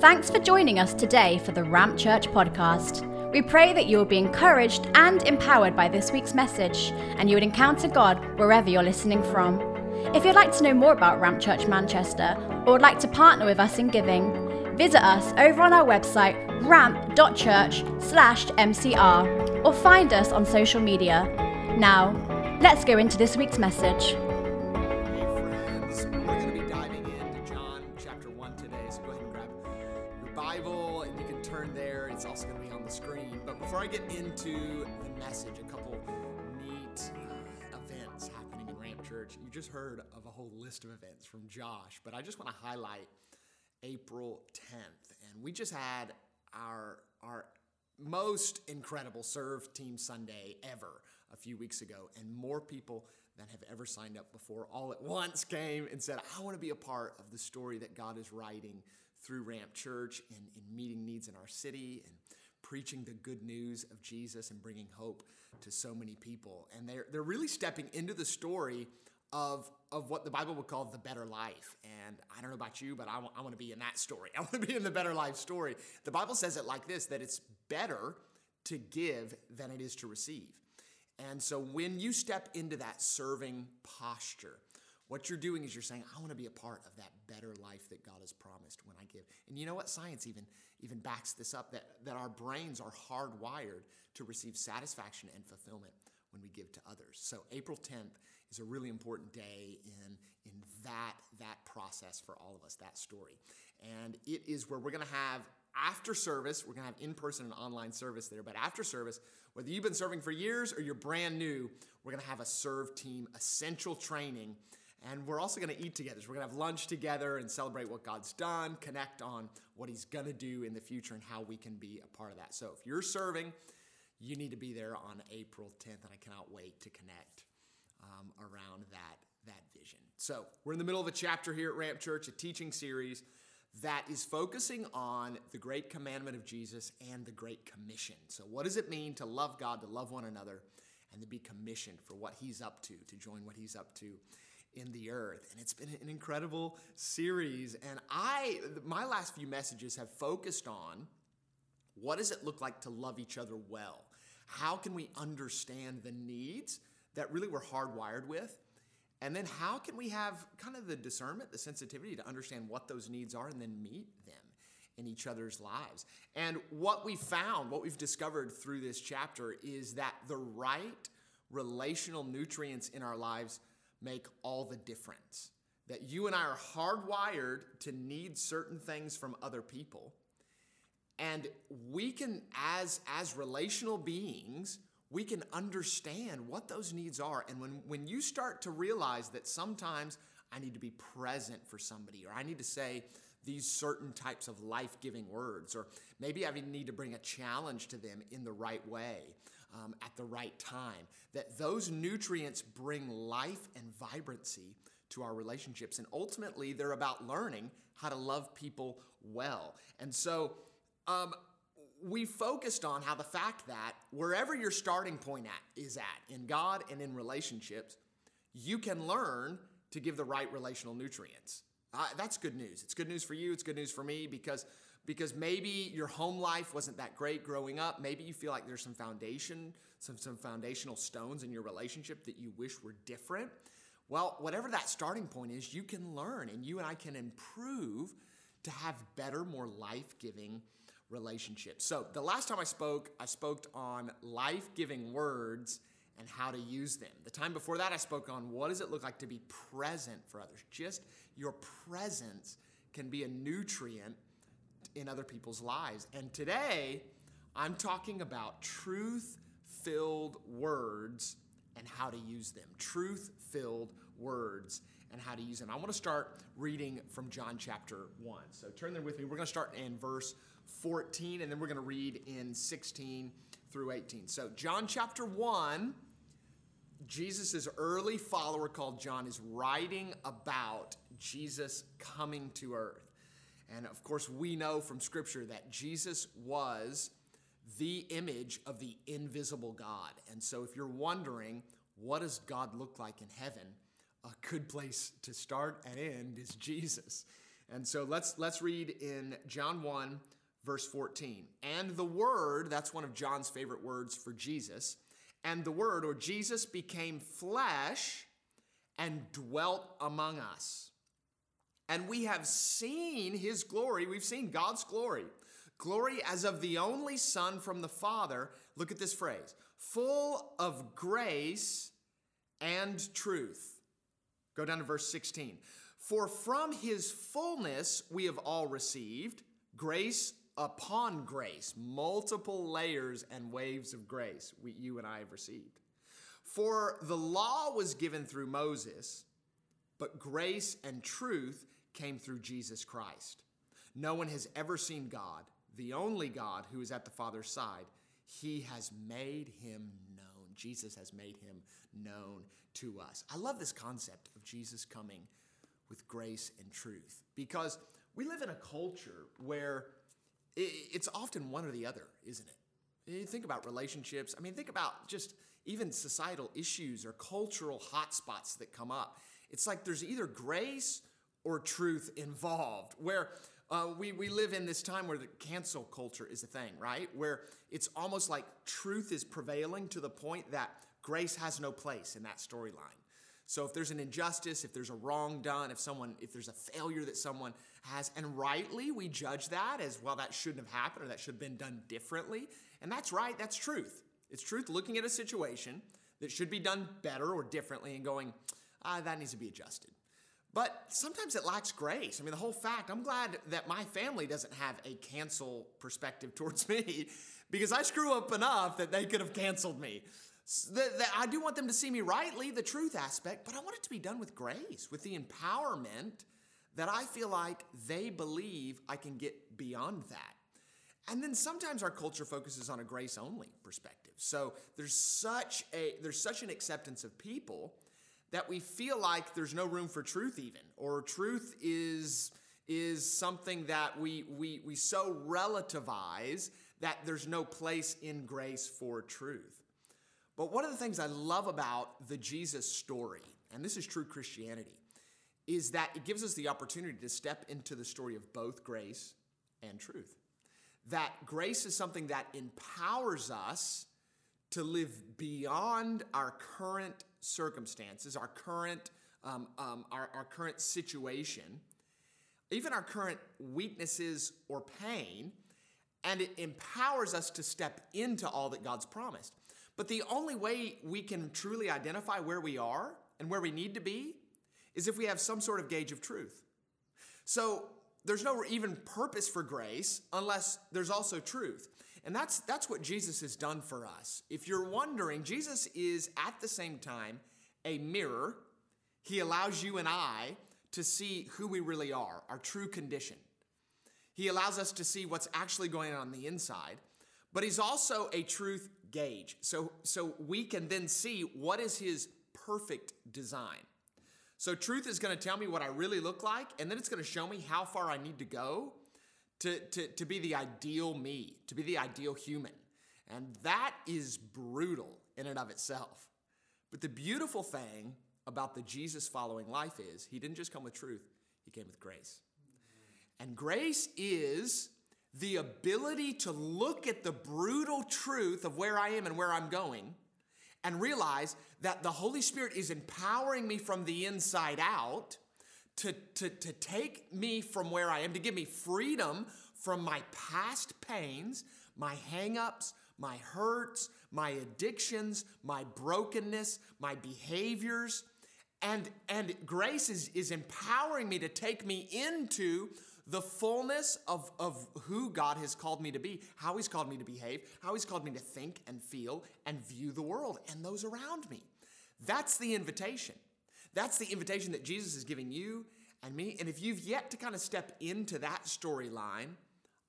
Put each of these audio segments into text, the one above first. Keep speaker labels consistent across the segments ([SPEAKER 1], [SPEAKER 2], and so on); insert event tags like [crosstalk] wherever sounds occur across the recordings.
[SPEAKER 1] Thanks for joining us today for the Ramp Church podcast. We pray that you will be encouraged and empowered by this week's message, and you would encounter God wherever you're listening from. If you'd like to know more about Ramp Church Manchester or would like to partner with us in giving, visit us over on our website ramp.church/mcr or find us on social media. Now, let's go into this week's message.
[SPEAKER 2] Into the message, a couple neat uh, events happening in Ramp Church. You just heard of a whole list of events from Josh, but I just want to highlight April 10th. And we just had our, our most incredible Serve Team Sunday ever a few weeks ago, and more people than have ever signed up before all at once came and said, I want to be a part of the story that God is writing through Ramp Church and in meeting needs in our city and preaching the good news of Jesus and bringing hope to so many people. And they're, they're really stepping into the story of, of what the Bible would call the better life. And I don't know about you, but I, w- I want to be in that story. [laughs] I want to be in the better life story. The Bible says it like this that it's better to give than it is to receive. And so when you step into that serving posture, what you're doing is you're saying, I want to be a part of that better life that God has promised when I give. And you know what? Science even, even backs this up that, that our brains are hardwired to receive satisfaction and fulfillment when we give to others. So April 10th is a really important day in, in that, that process for all of us, that story. And it is where we're going to have after service, we're going to have in person and online service there. But after service, whether you've been serving for years or you're brand new, we're going to have a serve team essential training and we're also going to eat together. So we're going to have lunch together and celebrate what God's done, connect on what He's going to do in the future and how we can be a part of that. So if you're serving, you need to be there on April 10th, and I cannot wait to connect um, around that, that vision. So we're in the middle of a chapter here at Ramp Church, a teaching series that is focusing on the great commandment of Jesus and the great commission. So, what does it mean to love God, to love one another, and to be commissioned for what He's up to, to join what He's up to in the earth. And it's been an incredible series. And I, my last few messages have focused on what does it look like to love each other well? How can we understand the needs that really we're hardwired with? And then how can we have kind of the discernment, the sensitivity to understand what those needs are and then meet them in each other's lives? And what we found, what we've discovered through this chapter is that the right relational nutrients in our lives make all the difference. That you and I are hardwired to need certain things from other people. And we can, as, as relational beings, we can understand what those needs are. And when, when you start to realize that sometimes I need to be present for somebody, or I need to say these certain types of life giving words, or maybe I need to bring a challenge to them in the right way, um, at the right time. That those nutrients bring life and vibrancy to our relationships. And ultimately, they're about learning how to love people well. And so, um, we focused on how the fact that wherever your starting point at is at in God and in relationships, you can learn to give the right relational nutrients. Uh, that's good news. It's good news for you. It's good news for me because because maybe your home life wasn't that great growing up. Maybe you feel like there's some foundation, some, some foundational stones in your relationship that you wish were different. Well, whatever that starting point is, you can learn and you and I can improve to have better, more life giving relationships. So, the last time I spoke, I spoke on life giving words and how to use them. The time before that, I spoke on what does it look like to be present for others. Just your presence can be a nutrient in other people's lives. And today, I'm talking about truth filled words and how to use them. Truth filled words and how to use them. I want to start reading from John chapter 1. So turn there with me. We're going to start in verse 14 and then we're going to read in 16 through 18. So, John chapter 1, Jesus' early follower called John is writing about Jesus coming to earth. And of course, we know from Scripture that Jesus was the image of the invisible God. And so, if you're wondering, what does God look like in heaven? A good place to start and end is Jesus. And so let's let's read in John 1 verse 14. And the word, that's one of John's favorite words for Jesus, and the word or Jesus became flesh and dwelt among us. And we have seen his glory, we've seen God's glory. Glory as of the only Son from the Father. Look at this phrase full of grace and truth. Go down to verse 16. For from his fullness we have all received grace upon grace, multiple layers and waves of grace we, you and I have received. For the law was given through Moses, but grace and truth came through Jesus Christ. No one has ever seen God, the only God who is at the Father's side. He has made him known. Jesus has made him known to us. I love this concept of Jesus coming with grace and truth because we live in a culture where it's often one or the other, isn't it? You think about relationships. I mean, think about just even societal issues or cultural hotspots that come up. It's like there's either grace or truth involved, where uh, we, we live in this time where the cancel culture is a thing, right? Where it's almost like truth is prevailing to the point that grace has no place in that storyline. So if there's an injustice, if there's a wrong done, if someone, if there's a failure that someone has, and rightly we judge that as well, that shouldn't have happened or that should have been done differently. And that's right, that's truth. It's truth looking at a situation that should be done better or differently and going, ah, that needs to be adjusted. But sometimes it lacks grace. I mean, the whole fact, I'm glad that my family doesn't have a cancel perspective [laughs] towards me because I screw up enough that they could have canceled me. I do want them to see me rightly, the truth aspect, but I want it to be done with grace, with the empowerment that I feel like they believe I can get beyond that. And then sometimes our culture focuses on a grace only perspective. So there's such a there's such an acceptance of people that we feel like there's no room for truth even or truth is is something that we we we so relativize that there's no place in grace for truth. But one of the things I love about the Jesus story, and this is true Christianity, is that it gives us the opportunity to step into the story of both grace and truth. That grace is something that empowers us to live beyond our current circumstances, our current, um, um, our, our current situation, even our current weaknesses or pain, and it empowers us to step into all that God's promised. But the only way we can truly identify where we are and where we need to be is if we have some sort of gauge of truth. So there's no even purpose for grace unless there's also truth. And that's that's what Jesus has done for us. If you're wondering, Jesus is at the same time a mirror. He allows you and I to see who we really are, our true condition. He allows us to see what's actually going on, on the inside, but he's also a truth gauge. So, so we can then see what is his perfect design. So truth is going to tell me what I really look like, and then it's going to show me how far I need to go to, to, to be the ideal me, to be the ideal human. And that is brutal in and of itself. But the beautiful thing about the Jesus following life is he didn't just come with truth, he came with grace. And grace is the ability to look at the brutal truth of where I am and where I'm going and realize that the Holy Spirit is empowering me from the inside out to, to, to take me from where I am, to give me freedom from my past pains, my hangups, my hurts, my addictions, my brokenness, my behaviors. And, and grace is, is empowering me to take me into the fullness of, of who God has called me to be, how He's called me to behave, how He's called me to think and feel and view the world and those around me. That's the invitation. That's the invitation that Jesus is giving you and me. And if you've yet to kind of step into that storyline,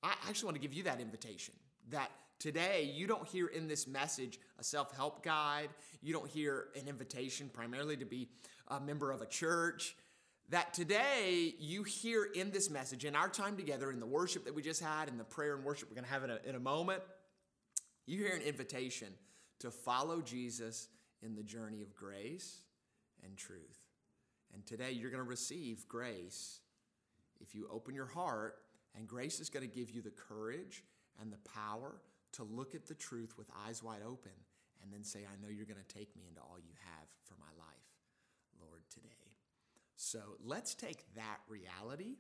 [SPEAKER 2] I actually want to give you that invitation that today you don't hear in this message a self help guide, you don't hear an invitation primarily to be a member of a church. That today you hear in this message, in our time together, in the worship that we just had, in the prayer and worship we're going to have in a, in a moment, you hear an invitation to follow Jesus in the journey of grace and truth. And today you're going to receive grace if you open your heart, and grace is going to give you the courage and the power to look at the truth with eyes wide open and then say, I know you're going to take me into all you have for my life, Lord, today. So let's take that reality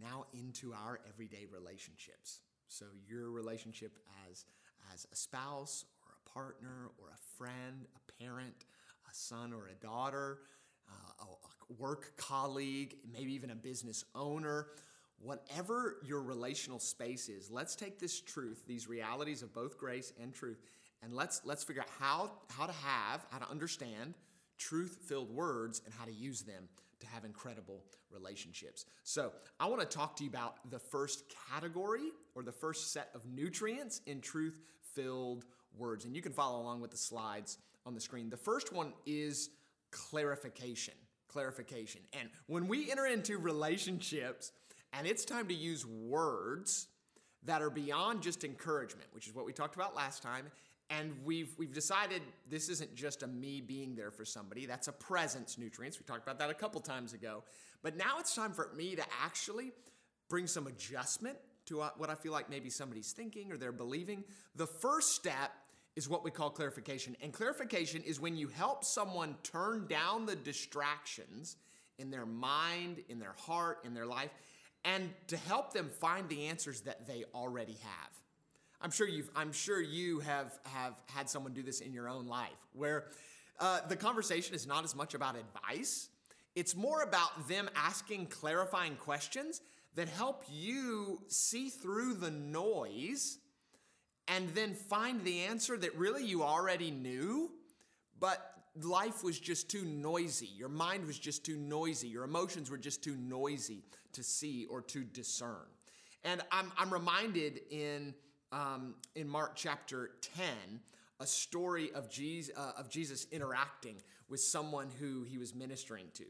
[SPEAKER 2] now into our everyday relationships. So your relationship as, as a spouse or a partner or a friend, a parent, a son or a daughter, uh, a work colleague, maybe even a business owner, whatever your relational space is, let's take this truth, these realities of both grace and truth, and let's let's figure out how how to have, how to understand truth-filled words and how to use them to have incredible relationships. So, I want to talk to you about the first category or the first set of nutrients in truth-filled words. And you can follow along with the slides on the screen. The first one is clarification. Clarification. And when we enter into relationships, and it's time to use words that are beyond just encouragement, which is what we talked about last time. And we've we've decided this isn't just a me being there for somebody. That's a presence nutrients. We talked about that a couple times ago. But now it's time for me to actually bring some adjustment to uh, what I feel like maybe somebody's thinking or they're believing. The first step is what we call clarification. And clarification is when you help someone turn down the distractions in their mind, in their heart, in their life, and to help them find the answers that they already have. I'm sure you've I'm sure you have have had someone do this in your own life where uh, the conversation is not as much about advice. It's more about them asking clarifying questions that help you see through the noise and then find the answer that really you already knew, but life was just too noisy. Your mind was just too noisy. Your emotions were just too noisy to see or to discern. And I'm, I'm reminded in, um, in Mark chapter 10, a story of Jesus, uh, of Jesus interacting with someone who he was ministering to.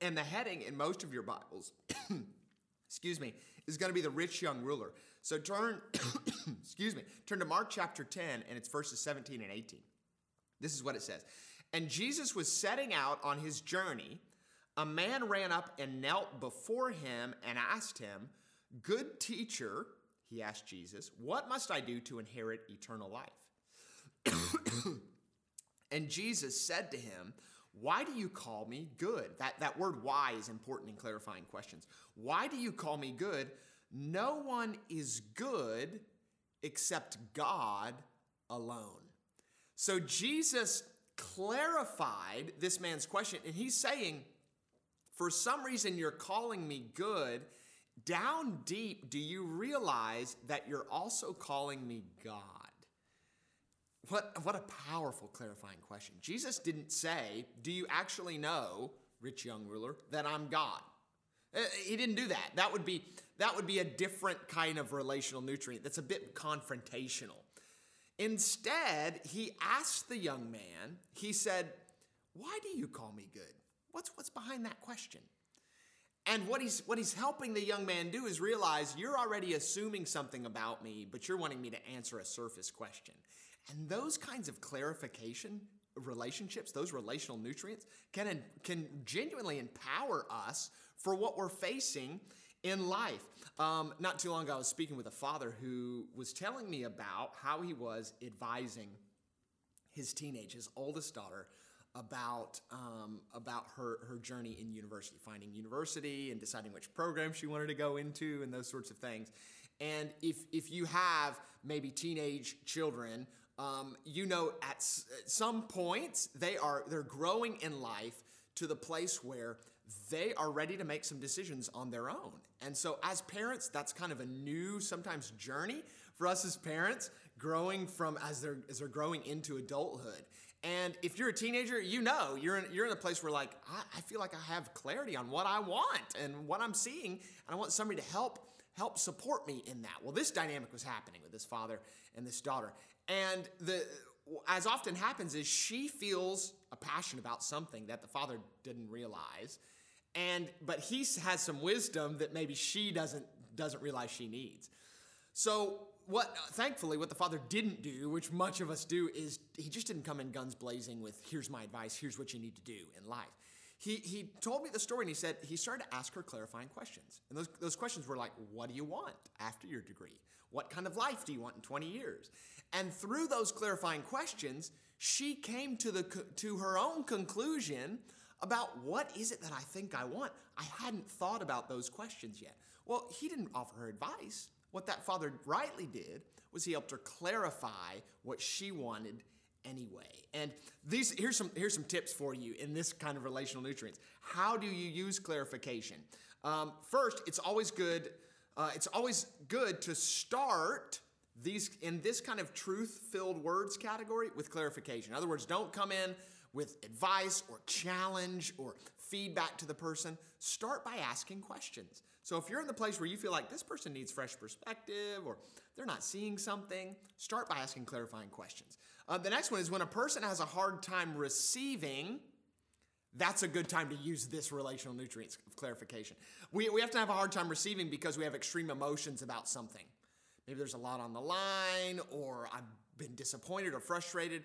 [SPEAKER 2] And the heading in most of your Bibles, [coughs] excuse me, is going to be the rich young ruler. So turn, [coughs] excuse me, turn to Mark chapter 10 and it's verses 17 and 18. This is what it says. And Jesus was setting out on his journey. A man ran up and knelt before him and asked him, Good teacher, he asked Jesus, what must I do to inherit eternal life? [coughs] and Jesus said to him, Why do you call me good? That, that word why is important in clarifying questions. Why do you call me good? No one is good except God alone. So Jesus clarified this man's question, and he's saying, For some reason, you're calling me good. Down deep, do you realize that you're also calling me God? What, what a powerful clarifying question. Jesus didn't say, Do you actually know, rich young ruler, that I'm God? Uh, he didn't do that. That would be that would be a different kind of relational nutrient that's a bit confrontational. Instead, he asked the young man, he said, Why do you call me good? What's, what's behind that question? And what he's, what he's helping the young man do is realize you're already assuming something about me, but you're wanting me to answer a surface question. And those kinds of clarification relationships, those relational nutrients, can, can genuinely empower us for what we're facing in life. Um, not too long ago, I was speaking with a father who was telling me about how he was advising his teenage, his oldest daughter, about um, about her her journey in university, finding university and deciding which program she wanted to go into, and those sorts of things. And if if you have maybe teenage children, um, you know at, s- at some points they are they're growing in life to the place where they are ready to make some decisions on their own. And so, as parents, that's kind of a new, sometimes journey for us as parents, growing from as they're as they're growing into adulthood. And if you're a teenager, you know you're in, you're in a place where like I, I feel like I have clarity on what I want and what I'm seeing, and I want somebody to help help support me in that. Well, this dynamic was happening with this father and this daughter, and the as often happens is she feels a passion about something that the father didn't realize and but he has some wisdom that maybe she doesn't doesn't realize she needs so what thankfully what the father didn't do which much of us do is he just didn't come in guns blazing with here's my advice here's what you need to do in life he, he told me the story and he said he started to ask her clarifying questions. And those, those questions were like, What do you want after your degree? What kind of life do you want in 20 years? And through those clarifying questions, she came to, the, to her own conclusion about what is it that I think I want. I hadn't thought about those questions yet. Well, he didn't offer her advice. What that father rightly did was he helped her clarify what she wanted anyway. And these here's some here's some tips for you in this kind of relational nutrients. How do you use clarification? Um, first, it's always good. Uh, it's always good to start these in this kind of truth-filled words category with clarification. In other words, don't come in with advice or challenge or feedback to the person. Start by asking questions. So if you're in the place where you feel like this person needs fresh perspective or they're not seeing something, start by asking clarifying questions. Uh, the next one is when a person has a hard time receiving, that's a good time to use this relational nutrients of clarification. We, we have to have a hard time receiving because we have extreme emotions about something. Maybe there's a lot on the line, or I've been disappointed or frustrated,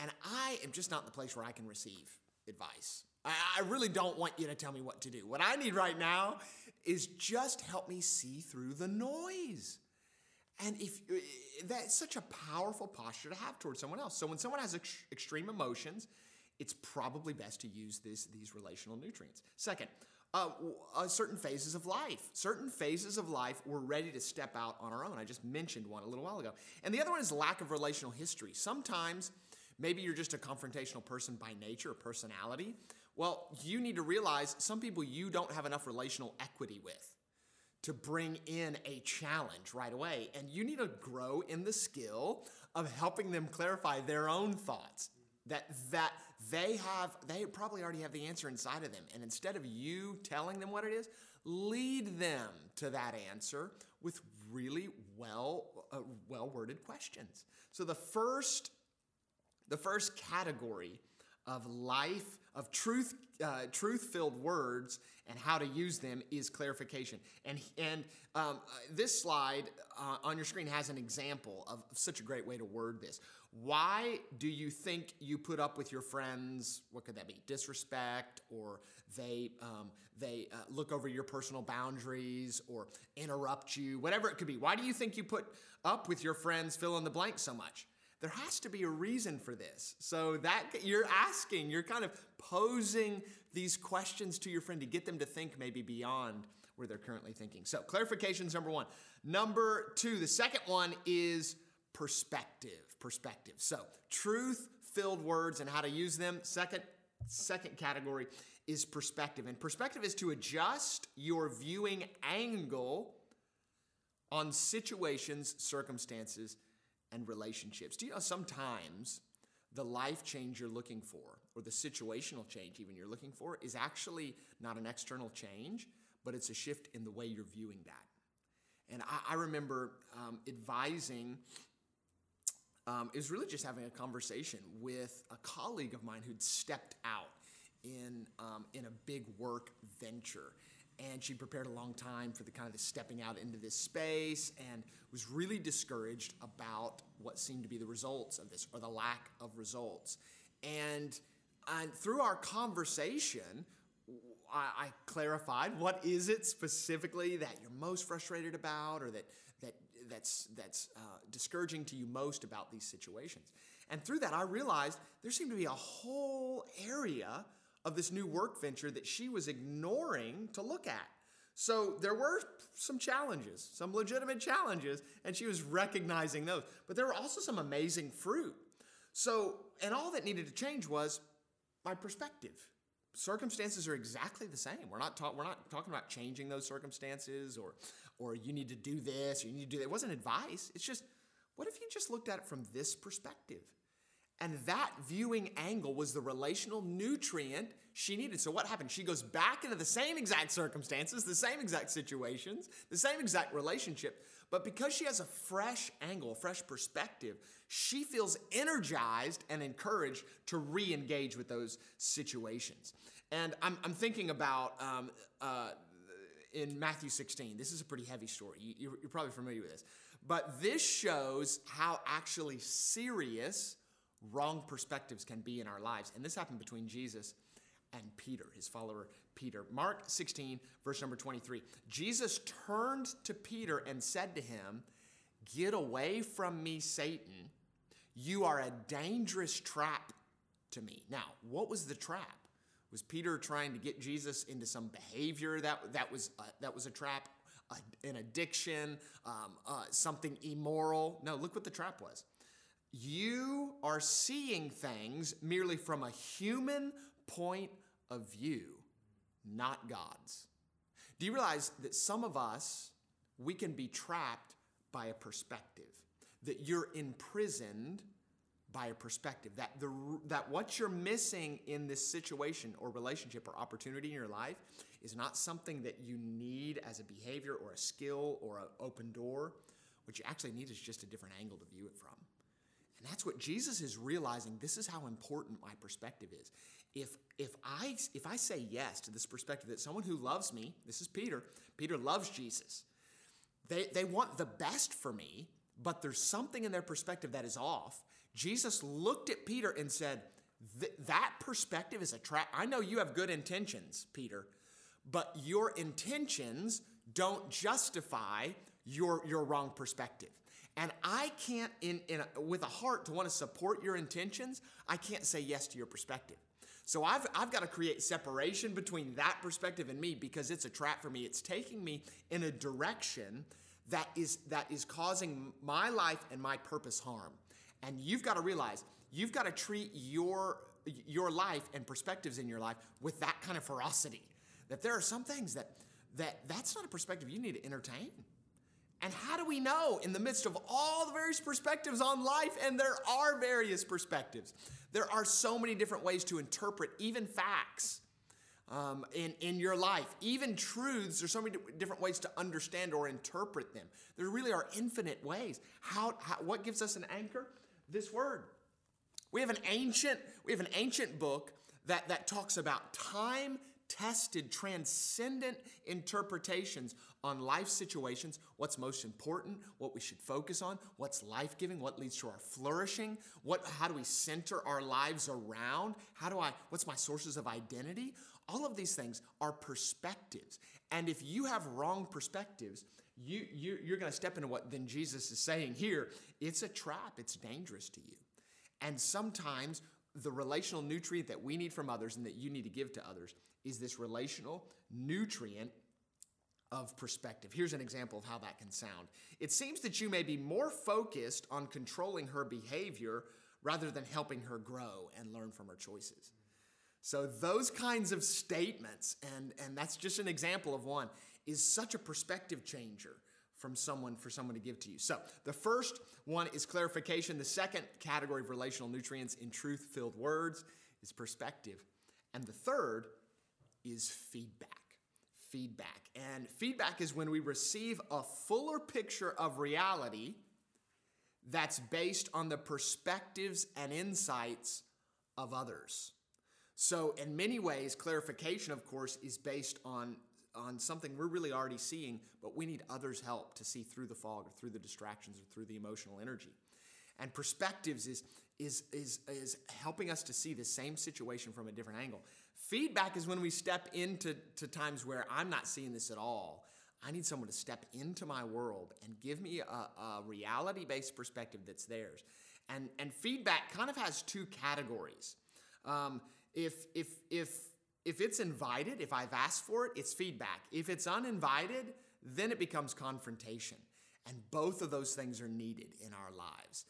[SPEAKER 2] and I am just not in the place where I can receive advice. I, I really don't want you to tell me what to do. What I need right now is just help me see through the noise. And if uh, that's such a powerful posture to have towards someone else. So when someone has ex- extreme emotions, it's probably best to use this, these relational nutrients. Second, uh, uh, certain phases of life. Certain phases of life, we're ready to step out on our own. I just mentioned one a little while ago. And the other one is lack of relational history. Sometimes, maybe you're just a confrontational person by nature or personality. Well, you need to realize some people you don't have enough relational equity with to bring in a challenge right away. And you need to grow in the skill of helping them clarify their own thoughts. That that they have they probably already have the answer inside of them. And instead of you telling them what it is, lead them to that answer with really well uh, well worded questions. So the first the first category of life of truth uh, truth filled words and how to use them is clarification. And, and um, this slide uh, on your screen has an example of, of such a great way to word this. Why do you think you put up with your friends? What could that be? Disrespect, or they um, they uh, look over your personal boundaries, or interrupt you, whatever it could be. Why do you think you put up with your friends fill in the blank so much? There has to be a reason for this. So that you're asking, you're kind of posing these questions to your friend to get them to think maybe beyond where they're currently thinking. So, clarifications number one. Number two, the second one is perspective. Perspective. So, truth filled words and how to use them. Second, second category is perspective. And perspective is to adjust your viewing angle on situations, circumstances, and relationships. Do you know sometimes the life change you're looking for, or the situational change even you're looking for, is actually not an external change, but it's a shift in the way you're viewing that. And I, I remember um, advising, um, it was really just having a conversation with a colleague of mine who'd stepped out in, um, in a big work venture and she prepared a long time for the kind of the stepping out into this space and was really discouraged about what seemed to be the results of this or the lack of results. And and through our conversation I, I clarified what is it specifically that you're most frustrated about or that that that's that's uh, discouraging to you most about these situations. And through that i realized there seemed to be a whole area of this new work venture that she was ignoring to look at. So there were some challenges, some legitimate challenges, and she was recognizing those. But there were also some amazing fruit. So, and all that needed to change was my perspective. Circumstances are exactly the same. We're not talking. We're not talking about changing those circumstances, or, or you need to do this, or you need to do that. It wasn't advice. It's just, what if you just looked at it from this perspective? And that viewing angle was the relational nutrient she needed. So, what happened? She goes back into the same exact circumstances, the same exact situations, the same exact relationship. But because she has a fresh angle, a fresh perspective, she feels energized and encouraged to re engage with those situations. And I'm, I'm thinking about um, uh, in Matthew 16. This is a pretty heavy story. You, you're probably familiar with this. But this shows how actually serious wrong perspectives can be in our lives. And this happened between Jesus and Peter, his follower Peter. Mark 16, verse number 23. Jesus turned to Peter and said to him, Get away from me, Satan. You are a dangerous trap to me. Now, what was the trap? Was Peter trying to get Jesus into some behavior that, that, was, uh, that was a trap? an addiction, um, uh, something immoral? No, look what the trap was. You are seeing things merely from a human point of view, not God's. Do you realize that some of us, we can be trapped by a perspective, that you're imprisoned by a perspective, that, the, that what you're missing in this situation or relationship or opportunity in your life is not something that you need as a behavior or a skill or an open door. What you actually need is just a different angle to view it from. And that's what Jesus is realizing. This is how important my perspective is. If, if, I, if I say yes to this perspective that someone who loves me, this is Peter, Peter loves Jesus, they, they want the best for me, but there's something in their perspective that is off. Jesus looked at Peter and said, That perspective is a trap. I know you have good intentions, Peter, but your intentions don't justify your, your wrong perspective. And I can't, in, in a, with a heart to want to support your intentions, I can't say yes to your perspective. So I've, I've got to create separation between that perspective and me because it's a trap for me. It's taking me in a direction that is, that is causing my life and my purpose harm. And you've got to realize you've got to treat your, your life and perspectives in your life with that kind of ferocity. That there are some things that, that that's not a perspective you need to entertain. And how do we know in the midst of all the various perspectives on life? And there are various perspectives. There are so many different ways to interpret even facts um, in, in your life, even truths. There's so many different ways to understand or interpret them. There really are infinite ways. How, how what gives us an anchor? This word. We have an ancient we have an ancient book that that talks about time tested, transcendent interpretations on life situations what's most important, what we should focus on, what's life giving, what leads to our flourishing, what, how do we center our lives around, how do I, what's my sources of identity? All of these things are perspectives. And if you have wrong perspectives, you, you, you're going to step into what then Jesus is saying here. It's a trap, it's dangerous to you. And sometimes the relational nutrient that we need from others and that you need to give to others is this relational nutrient of perspective. Here's an example of how that can sound. It seems that you may be more focused on controlling her behavior rather than helping her grow and learn from her choices. So those kinds of statements, and, and that's just an example of one, is such a perspective changer from someone for someone to give to you. So the first one is clarification. The second category of relational nutrients in truth-filled words is perspective. And the third is feedback. Feedback. And feedback is when we receive a fuller picture of reality that's based on the perspectives and insights of others. So, in many ways, clarification, of course, is based on, on something we're really already seeing, but we need others' help to see through the fog or through the distractions or through the emotional energy. And perspectives is, is, is, is helping us to see the same situation from a different angle. Feedback is when we step into to times where I'm not seeing this at all. I need someone to step into my world and give me a, a reality based perspective that's theirs. And, and feedback kind of has two categories. Um, if, if, if, if it's invited, if I've asked for it, it's feedback. If it's uninvited, then it becomes confrontation. And both of those things are needed in our lives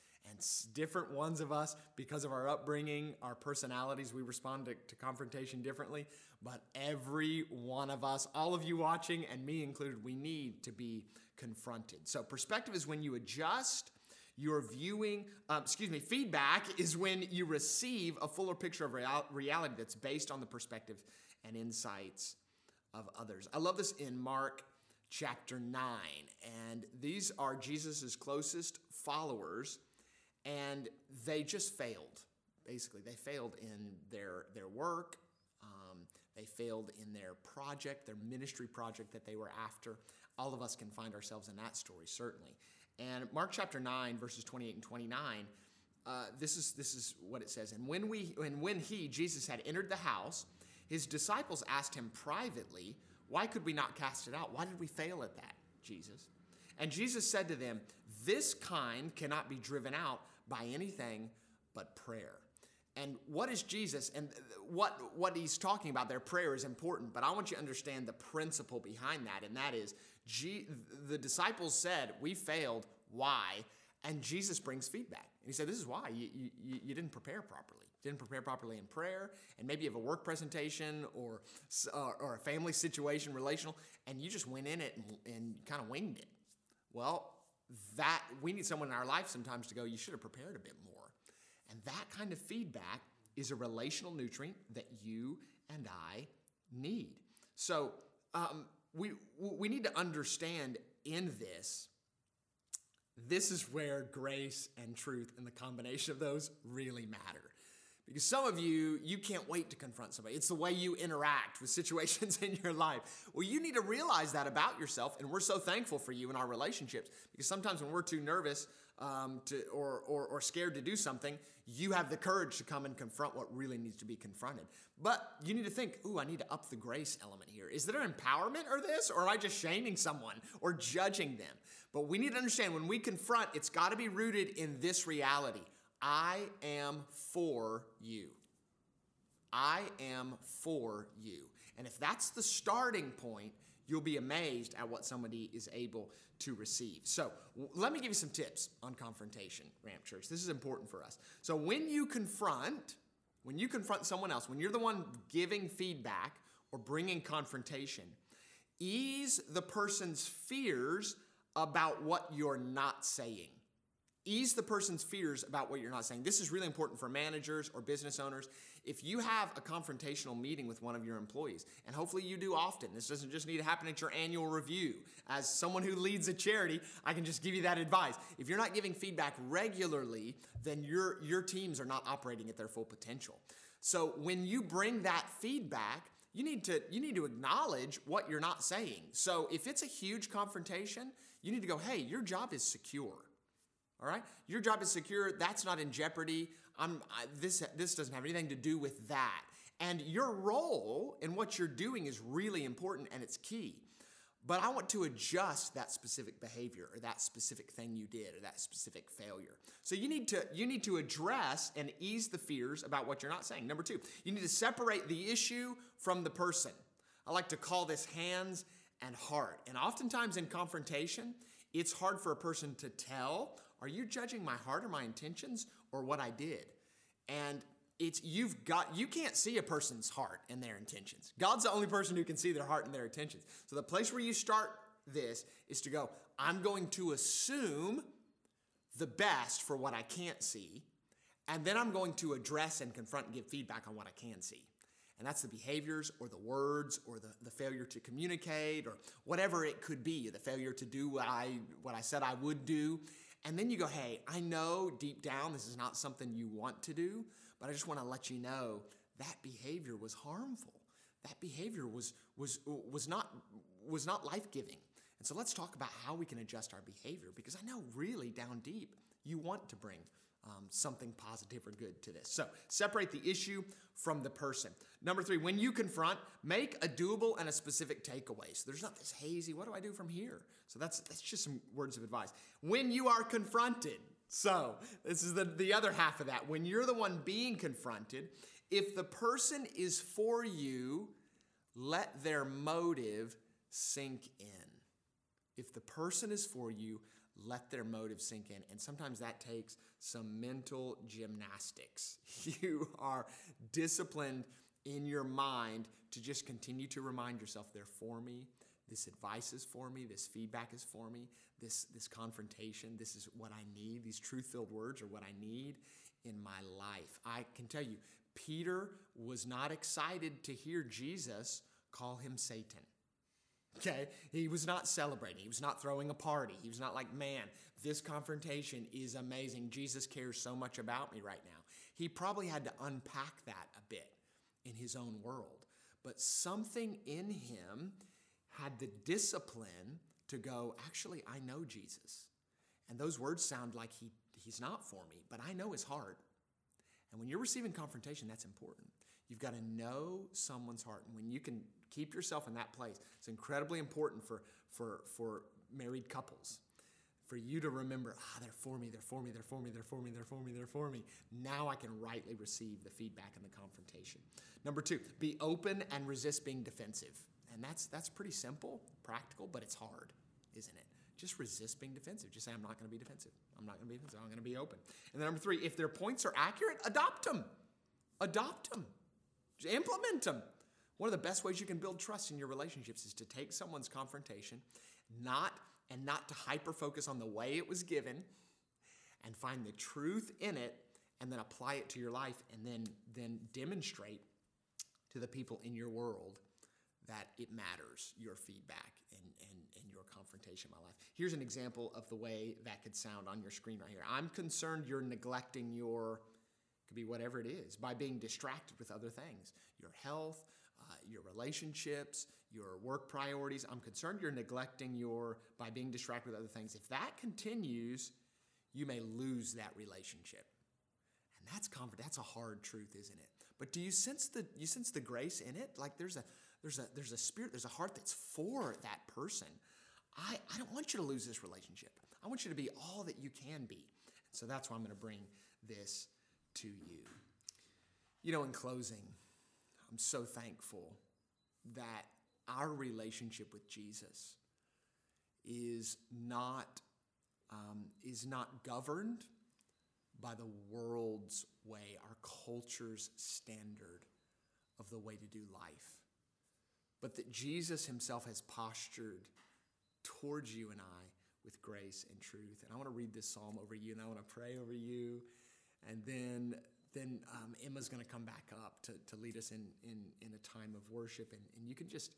[SPEAKER 2] different ones of us, because of our upbringing, our personalities, we respond to, to, confrontation differently. But every one of us, all of you watching, and me included, we need to be confronted. So, perspective is when you adjust your viewing, um, excuse me, feedback is when you receive a fuller picture of real- reality that's based on the perspective and insights of others. I love this in Mark chapter 9. And these are Jesus' closest followers and they just failed. Basically, they failed in their their work. Um, they failed in their project, their ministry project that they were after. All of us can find ourselves in that story, certainly. And Mark chapter nine, verses twenty-eight and twenty-nine. Uh, this is this is what it says. And when we and when he Jesus had entered the house, His disciples asked him privately, Why could we not cast it out? Why did we fail at that, Jesus? And Jesus said to them, This kind cannot be driven out by anything but prayer. And what is Jesus? And what, what he's talking about there, prayer is important, but I want you to understand the principle behind that. And that is, the disciples said, We failed. Why? And Jesus brings feedback. And he said, This is why. You, you, you didn't prepare properly. You didn't prepare properly in prayer, and maybe you have a work presentation or, uh, or a family situation, relational, and you just went in it and, and kind of winged it. Well, that we need someone in our life sometimes to go, You should have prepared a bit more. And that kind of feedback is a relational nutrient that you and I need. So um, we, we need to understand in this, this is where grace and truth and the combination of those really matter. Because some of you, you can't wait to confront somebody. It's the way you interact with situations [laughs] in your life. Well, you need to realize that about yourself, and we're so thankful for you in our relationships. Because sometimes when we're too nervous um, to, or, or, or scared to do something, you have the courage to come and confront what really needs to be confronted. But you need to think, ooh, I need to up the grace element here. Is there empowerment or this, or am I just shaming someone or judging them? But we need to understand when we confront, it's got to be rooted in this reality. I am for you. I am for you. And if that's the starting point, you'll be amazed at what somebody is able to receive. So, let me give you some tips on confrontation, Ramp Church. This is important for us. So, when you confront, when you confront someone else, when you're the one giving feedback or bringing confrontation, ease the person's fears about what you're not saying ease the person's fears about what you're not saying. This is really important for managers or business owners. If you have a confrontational meeting with one of your employees, and hopefully you do often, this doesn't just need to happen at your annual review. As someone who leads a charity, I can just give you that advice. If you're not giving feedback regularly, then your, your teams are not operating at their full potential. So when you bring that feedback, you need to you need to acknowledge what you're not saying. So if it's a huge confrontation, you need to go, "Hey, your job is secure." All right, your job is secure. That's not in jeopardy. I'm I, this. This doesn't have anything to do with that. And your role in what you're doing is really important and it's key. But I want to adjust that specific behavior or that specific thing you did or that specific failure. So you need to you need to address and ease the fears about what you're not saying. Number 2, you need to separate the issue from the person. I like to call this hands and heart. And oftentimes in confrontation, it's hard for a person to tell are you judging my heart or my intentions or what I did? And it's you've got you can't see a person's heart and their intentions. God's the only person who can see their heart and their intentions. So the place where you start this is to go, I'm going to assume the best for what I can't see, and then I'm going to address and confront and give feedback on what I can see. And that's the behaviors or the words or the, the failure to communicate or whatever it could be, the failure to do what I what I said I would do. And then you go, hey, I know deep down this is not something you want to do, but I just want to let you know that behavior was harmful. That behavior was, was, was not, was not life giving. And so let's talk about how we can adjust our behavior because I know really down deep you want to bring um, something positive or good to this. So separate the issue from the person. Number three, when you confront, make a doable and a specific takeaway. So there's not this hazy, what do I do from here? So that's that's just some words of advice. When you are confronted, so this is the, the other half of that. When you're the one being confronted, if the person is for you, let their motive sink in. If the person is for you, let their motive sink in. And sometimes that takes some mental gymnastics. [laughs] You are disciplined in your mind to just continue to remind yourself they're for me. This advice is for me. This feedback is for me. This, this confrontation, this is what I need. These truth filled words are what I need in my life. I can tell you, Peter was not excited to hear Jesus call him Satan. Okay? He was not celebrating. He was not throwing a party. He was not like, man, this confrontation is amazing. Jesus cares so much about me right now. He probably had to unpack that a bit in his own world. But something in him had the discipline to go, actually, I know Jesus. And those words sound like he, he's not for me, but I know his heart. And when you're receiving confrontation, that's important. You've got to know someone's heart. And when you can keep yourself in that place, it's incredibly important for, for, for married couples. For you to remember, ah, they're for me, they're for me, they're for me, they're for me, they're for me, they're for me. Now I can rightly receive the feedback and the confrontation. Number two, be open and resist being defensive. And that's that's pretty simple, practical, but it's hard, isn't it? Just resist being defensive. Just say, I'm not going to be defensive. I'm not going to be defensive. I'm going to be open. And then number three, if their points are accurate, adopt them. Adopt them. Implement them. One of the best ways you can build trust in your relationships is to take someone's confrontation, not and not to hyper focus on the way it was given, and find the truth in it, and then apply it to your life, and then then demonstrate to the people in your world that it matters your feedback and, and, and your confrontation in my life. Here's an example of the way that could sound on your screen right here. I'm concerned you're neglecting your could be whatever it is by being distracted with other things your health uh, your relationships your work priorities. I'm concerned you're neglecting your by being distracted with other things. If that continues you may lose that relationship. And that's comfort that's a hard truth isn't it? But do you sense the you sense the grace in it? Like there's a there's a there's a spirit there's a heart that's for that person. I i don't want you to lose this relationship. I want you to be all that you can be. So that's why i'm going to bring this to you. You know, in closing, I'm so thankful that our relationship with Jesus is not um, is not governed by the world's way, our culture's standard of the way to do life, but that Jesus Himself has postured towards you and I with grace and truth. And I want to read this psalm over you, and I want to pray over you and then then um, Emma's going to come back up to, to lead us in, in, in a time of worship. And, and you can just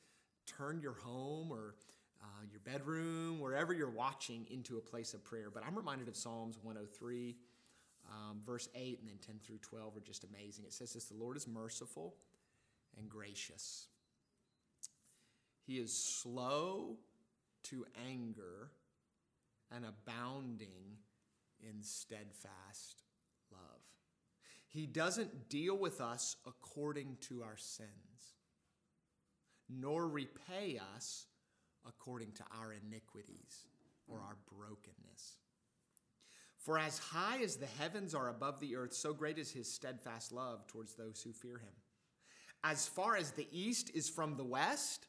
[SPEAKER 2] turn your home or uh, your bedroom, wherever you're watching, into a place of prayer. But I'm reminded of Psalms 103, um, verse 8, and then 10 through 12 are just amazing. It says this The Lord is merciful and gracious, He is slow to anger and abounding in steadfast. He doesn't deal with us according to our sins, nor repay us according to our iniquities or our brokenness. For as high as the heavens are above the earth, so great is his steadfast love towards those who fear him. As far as the east is from the west,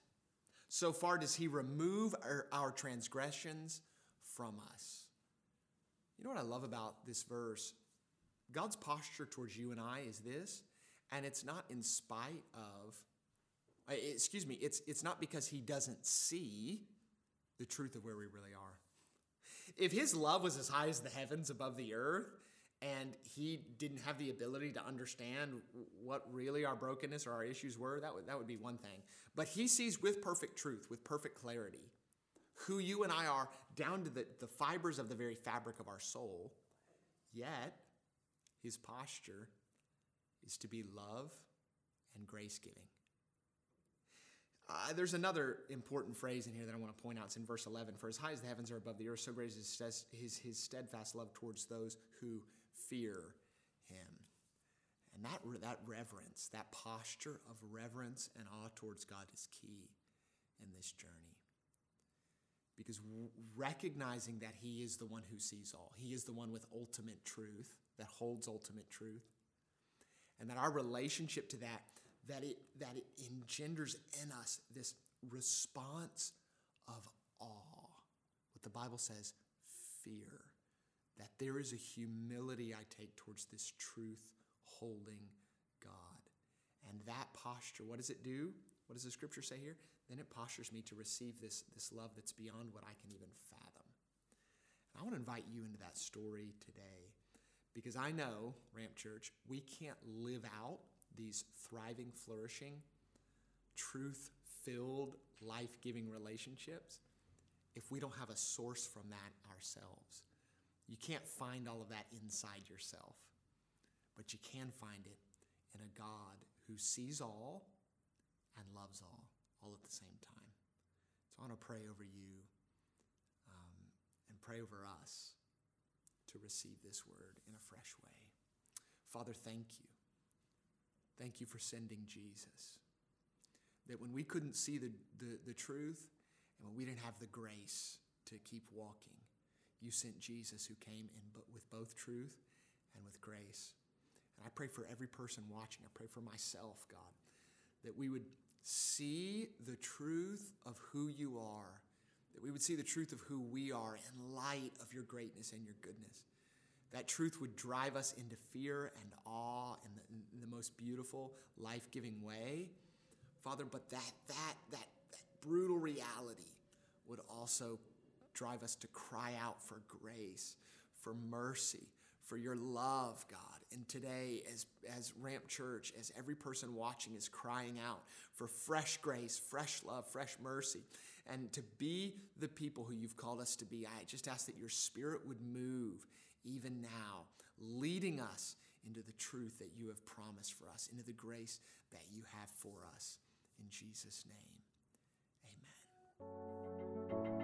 [SPEAKER 2] so far does he remove our, our transgressions from us. You know what I love about this verse? God's posture towards you and I is this, and it's not in spite of, excuse me, it's, it's not because He doesn't see the truth of where we really are. If His love was as high as the heavens above the earth, and He didn't have the ability to understand what really our brokenness or our issues were, that would, that would be one thing. But He sees with perfect truth, with perfect clarity, who you and I are down to the, the fibers of the very fabric of our soul. Yet, his posture is to be love and grace giving. Uh, there's another important phrase in here that I want to point out. It's in verse 11. For as high as the heavens are above the earth, so great is his, his, his steadfast love towards those who fear him. And that, that reverence, that posture of reverence and awe towards God is key in this journey. Because recognizing that He is the one who sees all, He is the one with ultimate truth, that holds ultimate truth. And that our relationship to that, that it, that it engenders in us this response of awe. What the Bible says, fear. That there is a humility I take towards this truth holding God. And that posture, what does it do? What does the scripture say here? Then it postures me to receive this, this love that's beyond what I can even fathom. And I want to invite you into that story today because I know, Ramp Church, we can't live out these thriving, flourishing, truth filled, life giving relationships if we don't have a source from that ourselves. You can't find all of that inside yourself, but you can find it in a God who sees all and loves all, all at the same time. So I want to pray over you um, and pray over us to receive this word in a fresh way. Father, thank you Thank you for sending Jesus. That when we couldn't see the, the, the truth and when we didn't have the grace to keep walking, you sent Jesus who came in but with both truth and with grace. And I pray for every person watching. I pray for myself, God, that we would see the truth of who you are, that we would see the truth of who we are in light of your greatness and your goodness. That truth would drive us into fear and awe in the, in the most beautiful, life giving way. Father, but that, that, that, that brutal reality would also drive us to cry out for grace, for mercy, for your love, God. And today, as, as Ramp Church, as every person watching is crying out for fresh grace, fresh love, fresh mercy, and to be the people who you've called us to be, I just ask that your spirit would move even now, leading us into the truth that you have promised for us, into the grace that you have for us. In Jesus' name, amen.